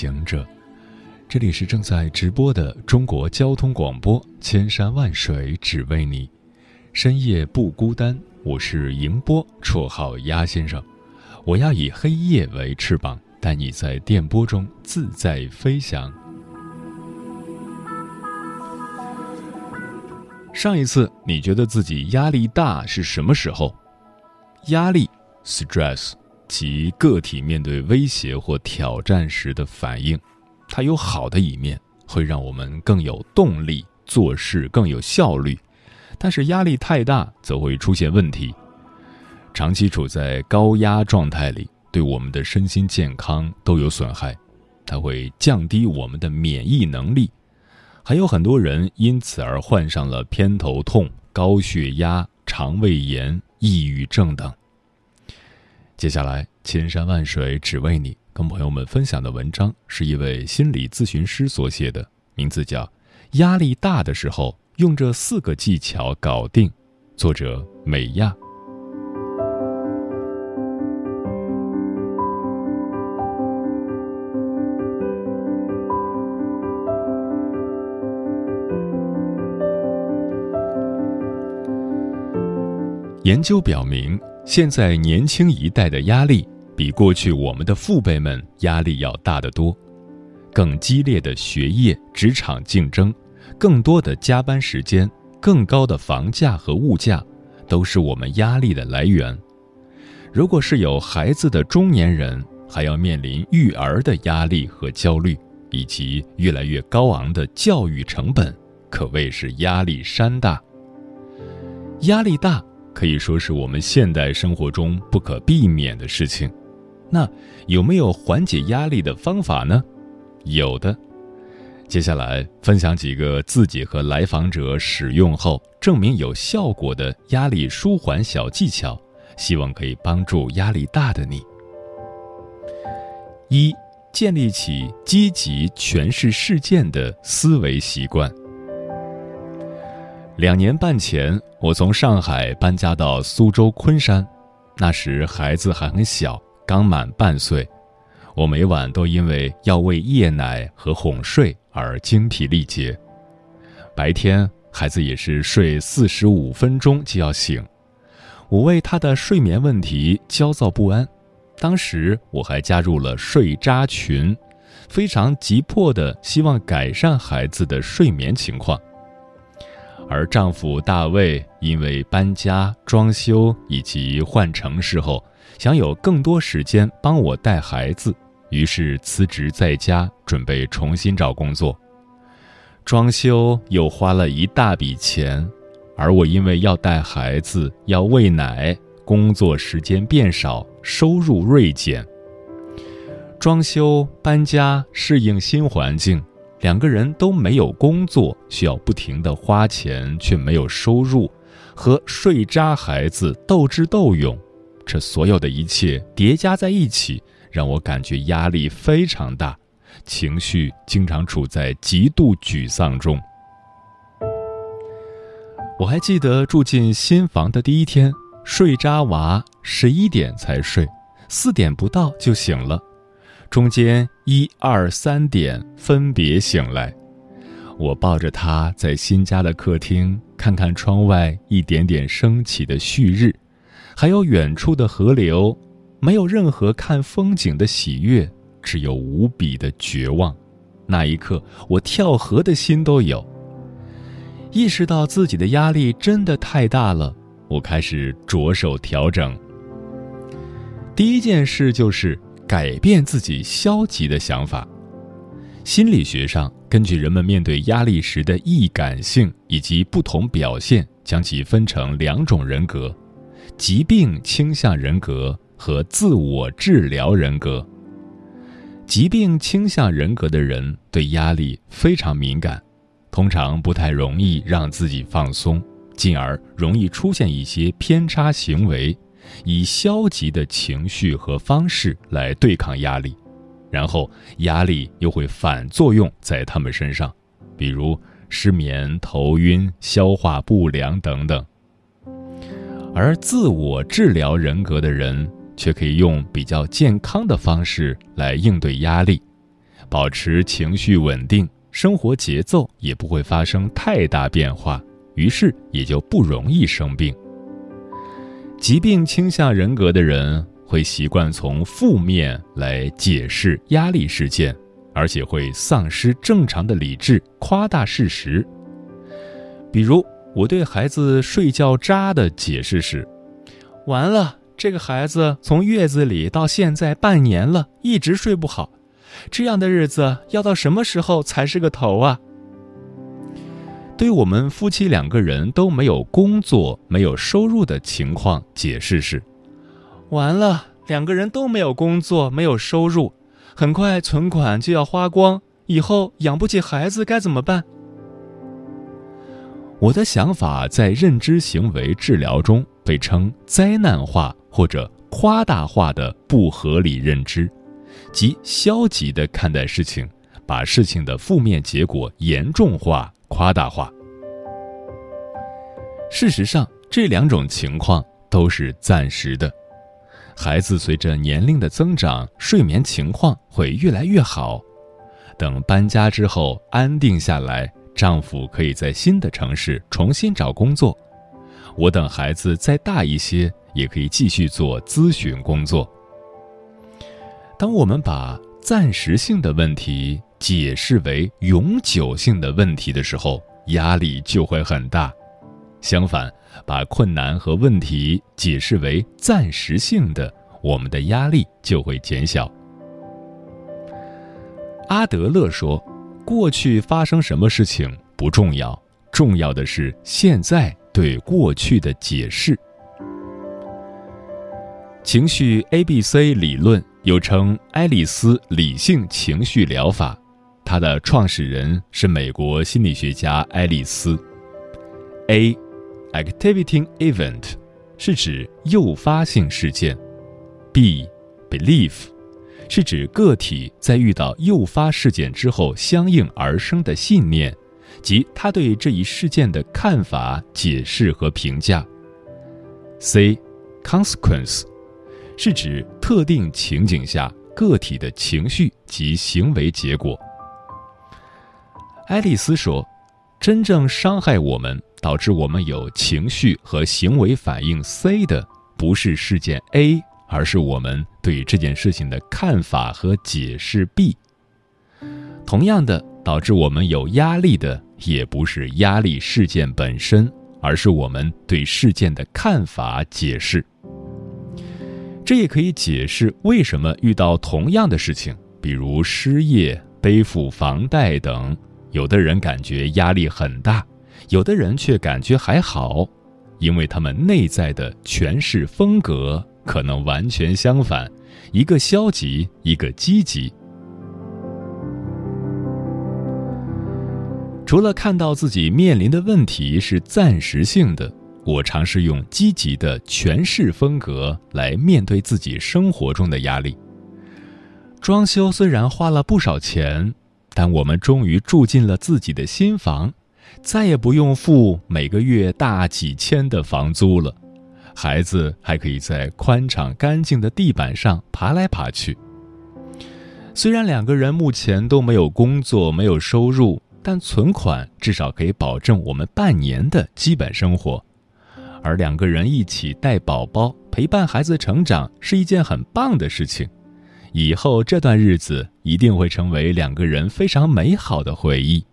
行者，这里是正在直播的中国交通广播，千山万水只为你，深夜不孤单。我是迎波，绰号鸭先生。我要以黑夜为翅膀，带你在电波中自在飞翔。上一次你觉得自己压力大是什么时候？压力 （stress） 及个体面对威胁或挑战时的反应，它有好的一面，会让我们更有动力做事，更有效率。但是压力太大，则会出现问题。长期处在高压状态里，对我们的身心健康都有损害。它会降低我们的免疫能力，还有很多人因此而患上了偏头痛、高血压、肠胃炎、抑郁症等。接下来，千山万水只为你，跟朋友们分享的文章是一位心理咨询师所写的，名字叫《压力大的时候》。用这四个技巧搞定。作者：美亚。研究表明，现在年轻一代的压力比过去我们的父辈们压力要大得多，更激烈的学业、职场竞争。更多的加班时间、更高的房价和物价，都是我们压力的来源。如果是有孩子的中年人，还要面临育儿的压力和焦虑，以及越来越高昂的教育成本，可谓是压力山大。压力大可以说是我们现代生活中不可避免的事情。那有没有缓解压力的方法呢？有的。接下来分享几个自己和来访者使用后证明有效果的压力舒缓小技巧，希望可以帮助压力大的你。一、建立起积极诠释事件的思维习惯。两年半前，我从上海搬家到苏州昆山，那时孩子还很小，刚满半岁。我每晚都因为要喂夜奶和哄睡而精疲力竭，白天孩子也是睡四十五分钟就要醒，我为他的睡眠问题焦躁不安。当时我还加入了睡渣群，非常急迫的希望改善孩子的睡眠情况。而丈夫大卫因为搬家、装修以及换城市后，想有更多时间帮我带孩子。于是辞职在家，准备重新找工作。装修又花了一大笔钱，而我因为要带孩子、要喂奶，工作时间变少，收入锐减。装修、搬家、适应新环境，两个人都没有工作，需要不停的花钱，却没有收入，和睡渣孩子斗智斗勇，这所有的一切叠加在一起。让我感觉压力非常大，情绪经常处在极度沮丧中。我还记得住进新房的第一天，睡渣娃十一点才睡，四点不到就醒了，中间一二三点分别醒来。我抱着他在新家的客厅，看看窗外一点点升起的旭日，还有远处的河流。没有任何看风景的喜悦，只有无比的绝望。那一刻，我跳河的心都有。意识到自己的压力真的太大了，我开始着手调整。第一件事就是改变自己消极的想法。心理学上，根据人们面对压力时的易感性以及不同表现，将其分成两种人格：疾病倾向人格。和自我治疗人格疾病倾向人格的人对压力非常敏感，通常不太容易让自己放松，进而容易出现一些偏差行为，以消极的情绪和方式来对抗压力，然后压力又会反作用在他们身上，比如失眠、头晕、消化不良等等。而自我治疗人格的人。却可以用比较健康的方式来应对压力，保持情绪稳定，生活节奏也不会发生太大变化，于是也就不容易生病。疾病倾向人格的人会习惯从负面来解释压力事件，而且会丧失正常的理智，夸大事实。比如，我对孩子睡觉渣的解释是：完了。这个孩子从月子里到现在半年了，一直睡不好，这样的日子要到什么时候才是个头啊？对我们夫妻两个人都没有工作、没有收入的情况，解释是：完了，两个人都没有工作、没有收入，很快存款就要花光，以后养不起孩子该怎么办？我的想法在认知行为治疗中被称灾难化。或者夸大化的不合理认知，即消极的看待事情，把事情的负面结果严重化、夸大化。事实上，这两种情况都是暂时的。孩子随着年龄的增长，睡眠情况会越来越好。等搬家之后安定下来，丈夫可以在新的城市重新找工作。我等孩子再大一些。也可以继续做咨询工作。当我们把暂时性的问题解释为永久性的问题的时候，压力就会很大。相反，把困难和问题解释为暂时性的，我们的压力就会减小。阿德勒说：“过去发生什么事情不重要，重要的是现在对过去的解释。”情绪 A B C 理论又称爱丽丝理性情绪疗法，它的创始人是美国心理学家爱丽丝。A，activating event，是指诱发性事件。B，belief，是指个体在遇到诱发事件之后相应而生的信念，及他对这一事件的看法、解释和评价。C，consequence。是指特定情景下个体的情绪及行为结果。爱丽丝说：“真正伤害我们、导致我们有情绪和行为反应 C 的，不是事件 A，而是我们对这件事情的看法和解释 B。同样的，导致我们有压力的，也不是压力事件本身，而是我们对事件的看法解释。”这也可以解释为什么遇到同样的事情，比如失业、背负房贷等，有的人感觉压力很大，有的人却感觉还好，因为他们内在的诠释风格可能完全相反，一个消极，一个积极。除了看到自己面临的问题是暂时性的。我尝试用积极的诠释风格来面对自己生活中的压力。装修虽然花了不少钱，但我们终于住进了自己的新房，再也不用付每个月大几千的房租了。孩子还可以在宽敞干净的地板上爬来爬去。虽然两个人目前都没有工作、没有收入，但存款至少可以保证我们半年的基本生活。而两个人一起带宝宝、陪伴孩子成长是一件很棒的事情，以后这段日子一定会成为两个人非常美好的回忆。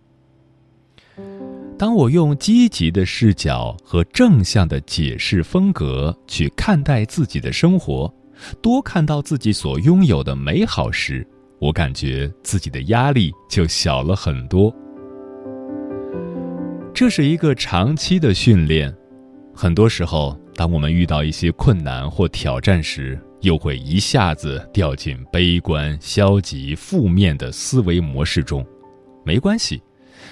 当我用积极的视角和正向的解释风格去看待自己的生活，多看到自己所拥有的美好时，我感觉自己的压力就小了很多。这是一个长期的训练。很多时候，当我们遇到一些困难或挑战时，又会一下子掉进悲观、消极、负面的思维模式中。没关系，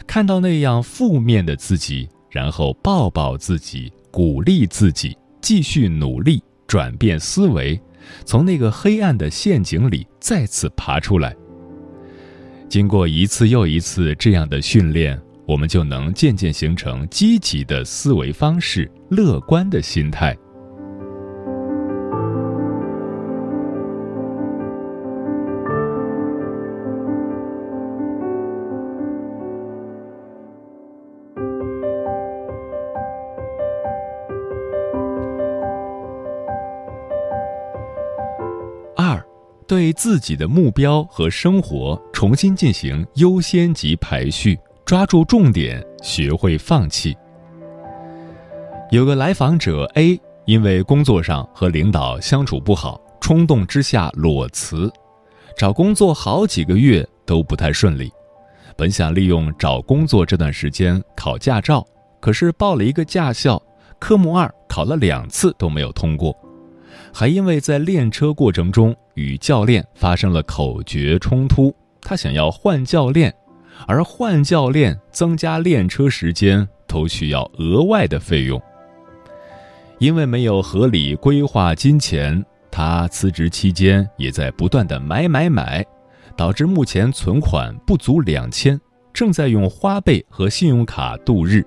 看到那样负面的自己，然后抱抱自己，鼓励自己，继续努力，转变思维，从那个黑暗的陷阱里再次爬出来。经过一次又一次这样的训练，我们就能渐渐形成积极的思维方式、乐观的心态。对自己的目标和生活重新进行优先级排序，抓住重点，学会放弃。有个来访者 A 因为工作上和领导相处不好，冲动之下裸辞，找工作好几个月都不太顺利。本想利用找工作这段时间考驾照，可是报了一个驾校，科目二考了两次都没有通过。还因为在练车过程中与教练发生了口角冲突，他想要换教练，而换教练增加练车时间都需要额外的费用。因为没有合理规划金钱，他辞职期间也在不断的买买买，导致目前存款不足两千，正在用花呗和信用卡度日。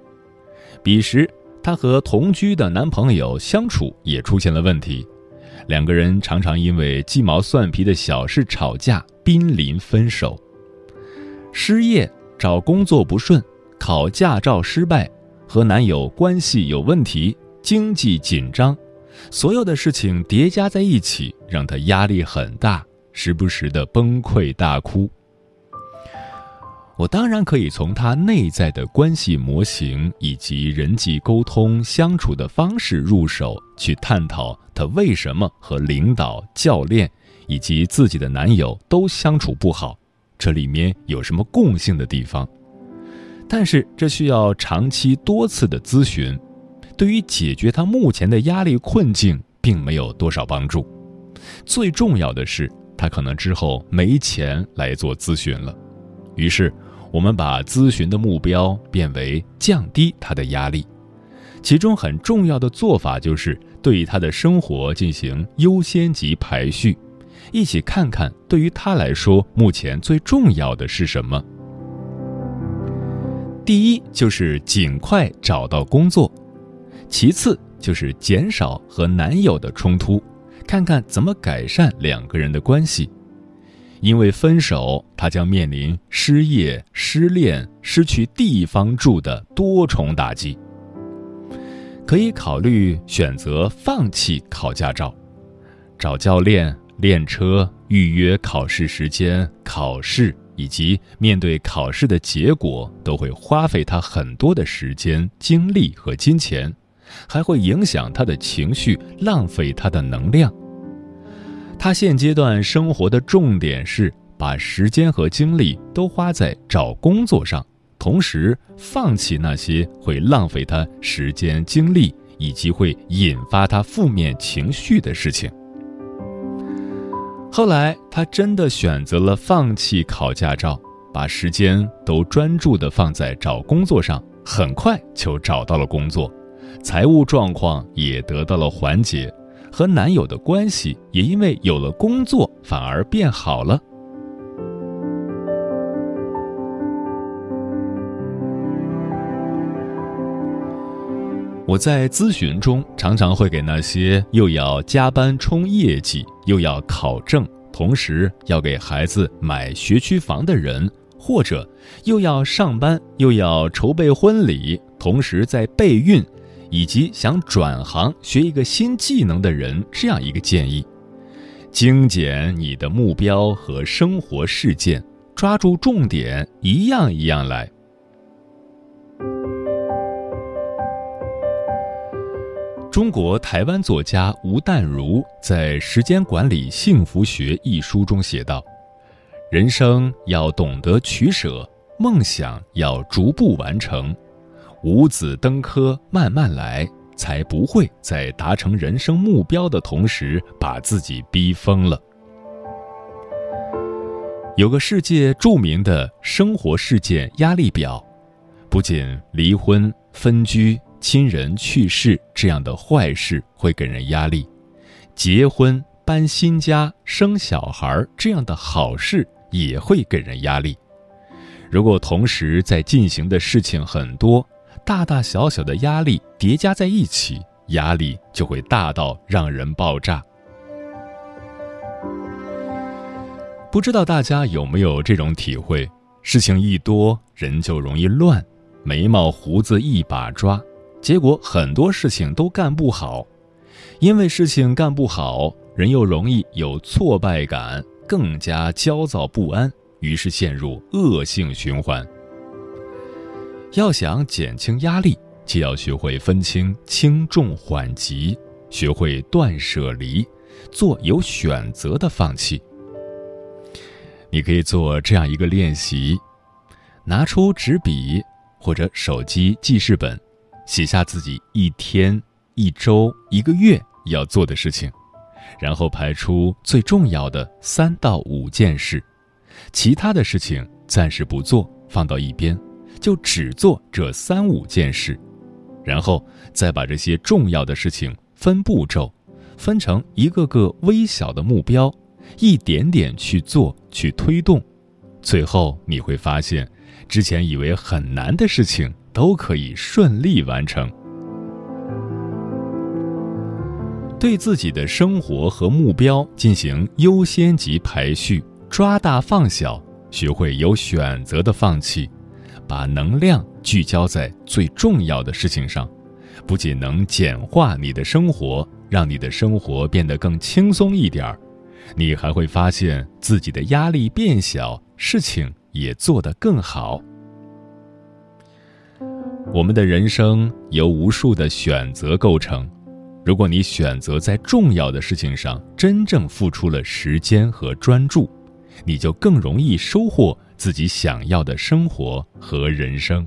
彼时，他和同居的男朋友相处也出现了问题。两个人常常因为鸡毛蒜皮的小事吵架，濒临分手。失业、找工作不顺、考驾照失败、和男友关系有问题、经济紧张，所有的事情叠加在一起，让她压力很大，时不时的崩溃大哭。我当然可以从他内在的关系模型以及人际沟通相处的方式入手，去探讨他为什么和领导、教练以及自己的男友都相处不好，这里面有什么共性的地方？但是这需要长期多次的咨询，对于解决他目前的压力困境并没有多少帮助。最重要的是，他可能之后没钱来做咨询了，于是。我们把咨询的目标变为降低他的压力，其中很重要的做法就是对他的生活进行优先级排序，一起看看对于他来说目前最重要的是什么。第一就是尽快找到工作，其次就是减少和男友的冲突，看看怎么改善两个人的关系。因为分手，他将面临失业、失恋、失去地方住的多重打击。可以考虑选择放弃考驾照，找教练练车、预约考试时间、考试以及面对考试的结果，都会花费他很多的时间、精力和金钱，还会影响他的情绪，浪费他的能量。他现阶段生活的重点是把时间和精力都花在找工作上，同时放弃那些会浪费他时间精力以及会引发他负面情绪的事情。后来，他真的选择了放弃考驾照，把时间都专注的放在找工作上，很快就找到了工作，财务状况也得到了缓解。和男友的关系也因为有了工作反而变好了。我在咨询中常常会给那些又要加班冲业绩，又要考证，同时要给孩子买学区房的人，或者又要上班又要筹备婚礼，同时在备孕。以及想转行学一个新技能的人，这样一个建议：精简你的目标和生活事件，抓住重点，一样一样来。中国台湾作家吴淡如在《时间管理幸福学》一书中写道：“人生要懂得取舍，梦想要逐步完成。”五子登科慢慢来，才不会在达成人生目标的同时把自己逼疯了。有个世界著名的生活事件压力表，不仅离婚、分居、亲人去世这样的坏事会给人压力，结婚、搬新家、生小孩这样的好事也会给人压力。如果同时在进行的事情很多，大大小小的压力叠加在一起，压力就会大到让人爆炸。不知道大家有没有这种体会？事情一多，人就容易乱，眉毛胡子一把抓，结果很多事情都干不好。因为事情干不好，人又容易有挫败感，更加焦躁不安。于是陷入恶性循环。要想减轻压力，就要学会分清轻重缓急，学会断舍离，做有选择的放弃。你可以做这样一个练习：拿出纸笔或者手机记事本，写下自己一天、一周、一个月要做的事情，然后排出最重要的三到五件事。其他的事情暂时不做，放到一边，就只做这三五件事，然后再把这些重要的事情分步骤，分成一个个微小的目标，一点点去做，去推动，最后你会发现，之前以为很难的事情都可以顺利完成。对自己的生活和目标进行优先级排序。抓大放小，学会有选择的放弃，把能量聚焦在最重要的事情上，不仅能简化你的生活，让你的生活变得更轻松一点儿，你还会发现自己的压力变小，事情也做得更好。我们的人生由无数的选择构成，如果你选择在重要的事情上真正付出了时间和专注。你就更容易收获自己想要的生活和人生。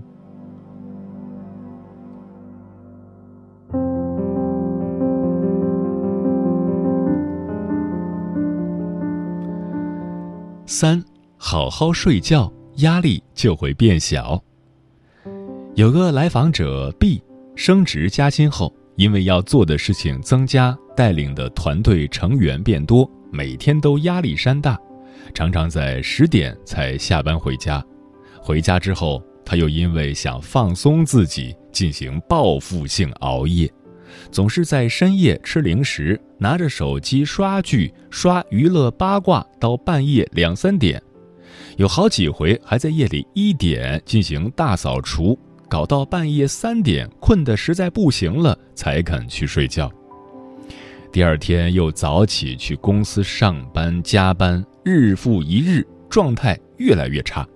三，好好睡觉，压力就会变小。有个来访者 B，升职加薪后，因为要做的事情增加，带领的团队成员变多，每天都压力山大。常常在十点才下班回家，回家之后，他又因为想放松自己，进行报复性熬夜，总是在深夜吃零食，拿着手机刷剧、刷娱乐八卦到半夜两三点，有好几回还在夜里一点进行大扫除，搞到半夜三点，困得实在不行了才肯去睡觉。第二天又早起去公司上班加班，日复一日，状态越来越差。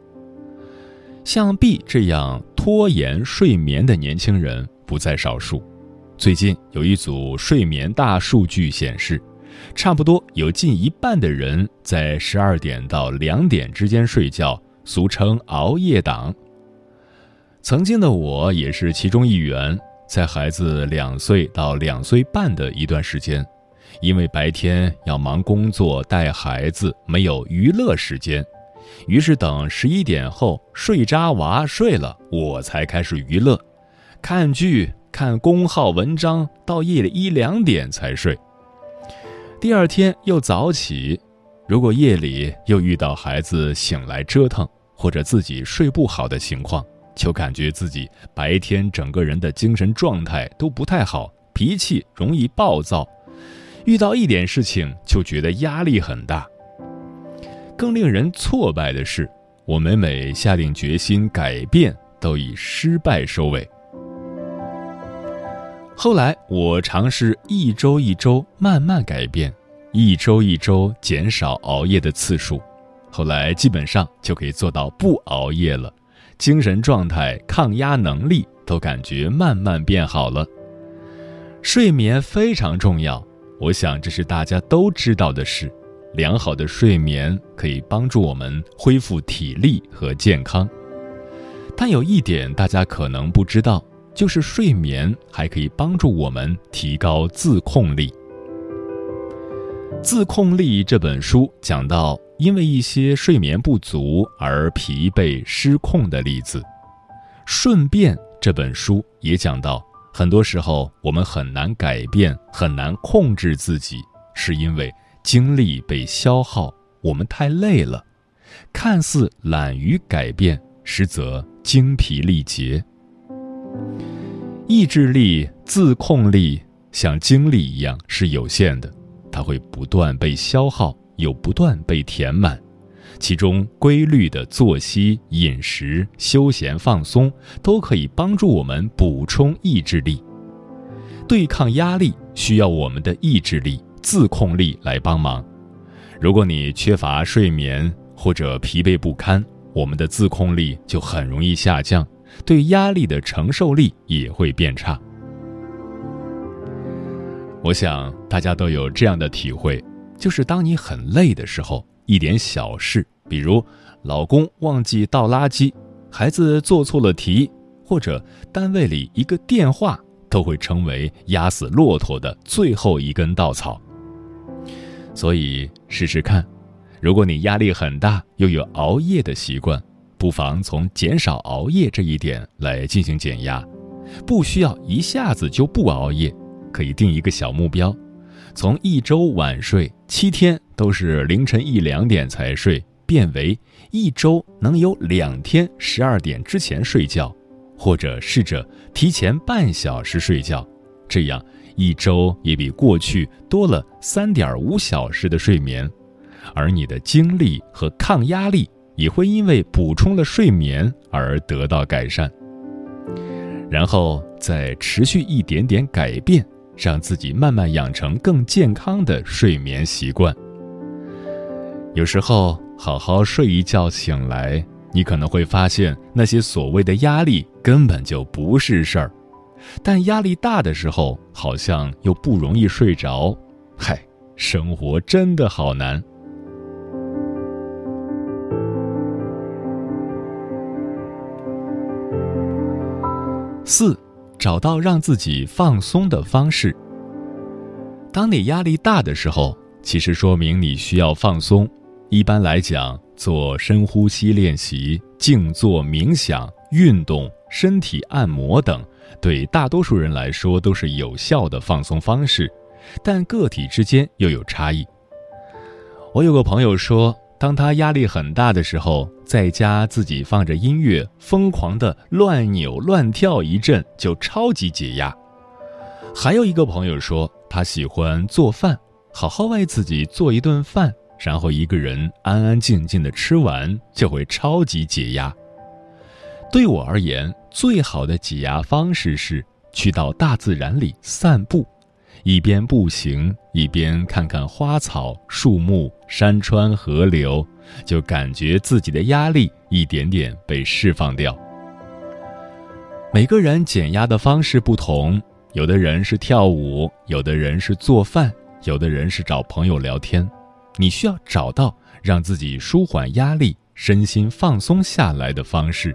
像 B 这样拖延睡眠的年轻人不在少数。最近有一组睡眠大数据显示，差不多有近一半的人在十二点到两点之间睡觉，俗称熬夜党。曾经的我也是其中一员。在孩子两岁到两岁半的一段时间，因为白天要忙工作带孩子，没有娱乐时间，于是等十一点后睡渣娃睡了，我才开始娱乐，看剧、看公号文章，到夜里一两点才睡。第二天又早起，如果夜里又遇到孩子醒来折腾，或者自己睡不好的情况。就感觉自己白天整个人的精神状态都不太好，脾气容易暴躁，遇到一点事情就觉得压力很大。更令人挫败的是，我每每下定决心改变，都以失败收尾。后来我尝试一周一周慢慢改变，一周一周减少熬夜的次数，后来基本上就可以做到不熬夜了。精神状态、抗压能力都感觉慢慢变好了。睡眠非常重要，我想这是大家都知道的事。良好的睡眠可以帮助我们恢复体力和健康。但有一点大家可能不知道：就是睡眠还可以帮助我们提高自控力。《自控力》这本书讲到，因为一些睡眠不足而疲惫失控的例子。顺便，这本书也讲到，很多时候我们很难改变、很难控制自己，是因为精力被消耗，我们太累了，看似懒于改变，实则精疲力竭。意志力、自控力像精力一样是有限的。它会不断被消耗，又不断被填满，其中规律的作息、饮食、休闲、放松都可以帮助我们补充意志力。对抗压力需要我们的意志力、自控力来帮忙。如果你缺乏睡眠或者疲惫不堪，我们的自控力就很容易下降，对压力的承受力也会变差。我想大家都有这样的体会，就是当你很累的时候，一点小事，比如老公忘记倒垃圾，孩子做错了题，或者单位里一个电话，都会成为压死骆驼的最后一根稻草。所以试试看，如果你压力很大，又有熬夜的习惯，不妨从减少熬夜这一点来进行减压，不需要一下子就不熬夜。可以定一个小目标，从一周晚睡七天都是凌晨一两点才睡，变为一周能有两天十二点之前睡觉，或者试着提前半小时睡觉，这样一周也比过去多了三点五小时的睡眠，而你的精力和抗压力也会因为补充了睡眠而得到改善，然后再持续一点点改变。让自己慢慢养成更健康的睡眠习惯。有时候，好好睡一觉醒来，你可能会发现那些所谓的压力根本就不是事儿。但压力大的时候，好像又不容易睡着。嗨，生活真的好难。四。找到让自己放松的方式。当你压力大的时候，其实说明你需要放松。一般来讲，做深呼吸练习、静坐冥想、运动、身体按摩等，对大多数人来说都是有效的放松方式，但个体之间又有差异。我有个朋友说。当他压力很大的时候，在家自己放着音乐，疯狂的乱扭乱跳一阵，就超级解压。还有一个朋友说，他喜欢做饭，好好为自己做一顿饭，然后一个人安安静静的吃完，就会超级解压。对我而言，最好的解压方式是去到大自然里散步。一边步行，一边看看花草树木、山川河流，就感觉自己的压力一点点被释放掉。每个人减压的方式不同，有的人是跳舞，有的人是做饭，有的人是找朋友聊天。你需要找到让自己舒缓压力、身心放松下来的方式。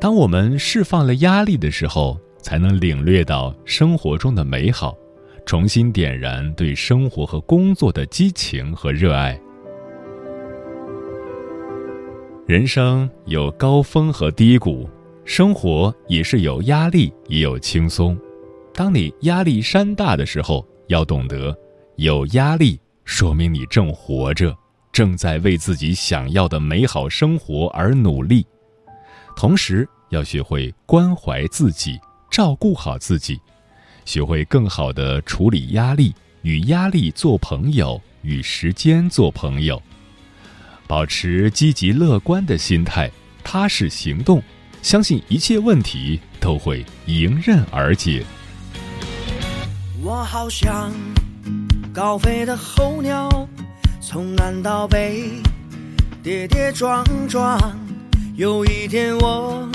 当我们释放了压力的时候，才能领略到生活中的美好，重新点燃对生活和工作的激情和热爱。人生有高峰和低谷，生活也是有压力也有轻松。当你压力山大的时候，要懂得，有压力说明你正活着，正在为自己想要的美好生活而努力。同时，要学会关怀自己。照顾好自己，学会更好的处理压力，与压力做朋友，与时间做朋友，保持积极乐观的心态，踏实行动，相信一切问题都会迎刃而解。我好像高飞的候鸟，从南到北，跌跌撞撞，有一天我。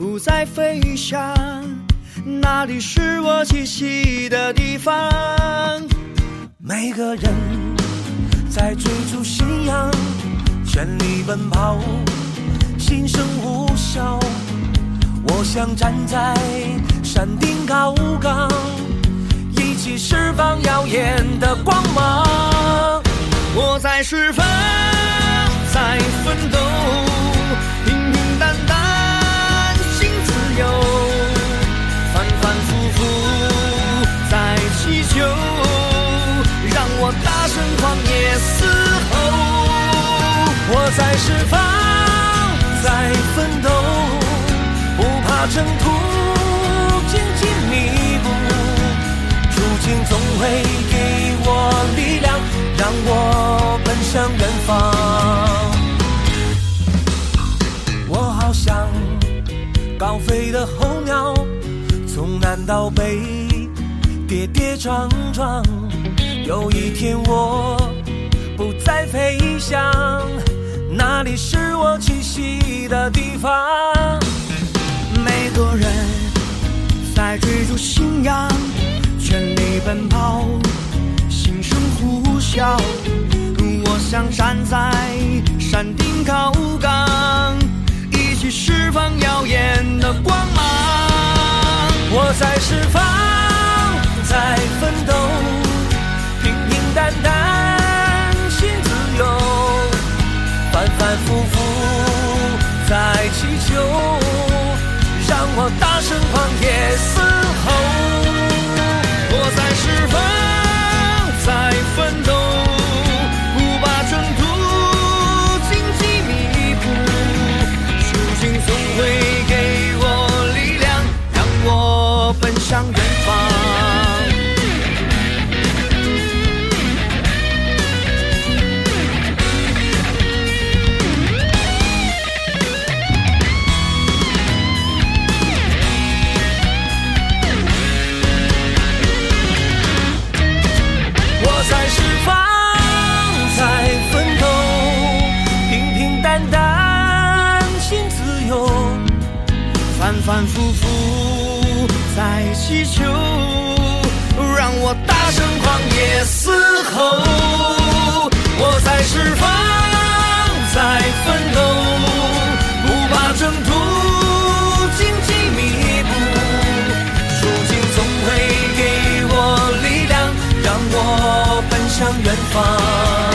不再飞翔，那里是我栖息的地方。每个人在追逐信仰，全力奔跑，心声呼啸。我想站在山顶高岗，一起释放耀眼的光芒。我在释放，在奋斗，自由，反反复复在祈求，让我大声狂野嘶吼。我在释放，在奋斗，不怕征途荆棘密布，途径总会给我力量，让我奔向远方。高飞的候鸟，从南到北，跌跌撞撞。有一天我不再飞翔。那里是我栖息的地方。每个人在追逐信仰，全力奔跑，心声呼啸。我想站在山顶高岗，去释放耀眼的光芒。我在释放，在奋斗，平平淡淡，心自由。反反复复在祈求，让我大声狂野反反复复在祈求，让我大声狂野嘶吼。我在释放，在奋斗，不怕征途荆棘密布，途径总会给我力量。让我奔向远方。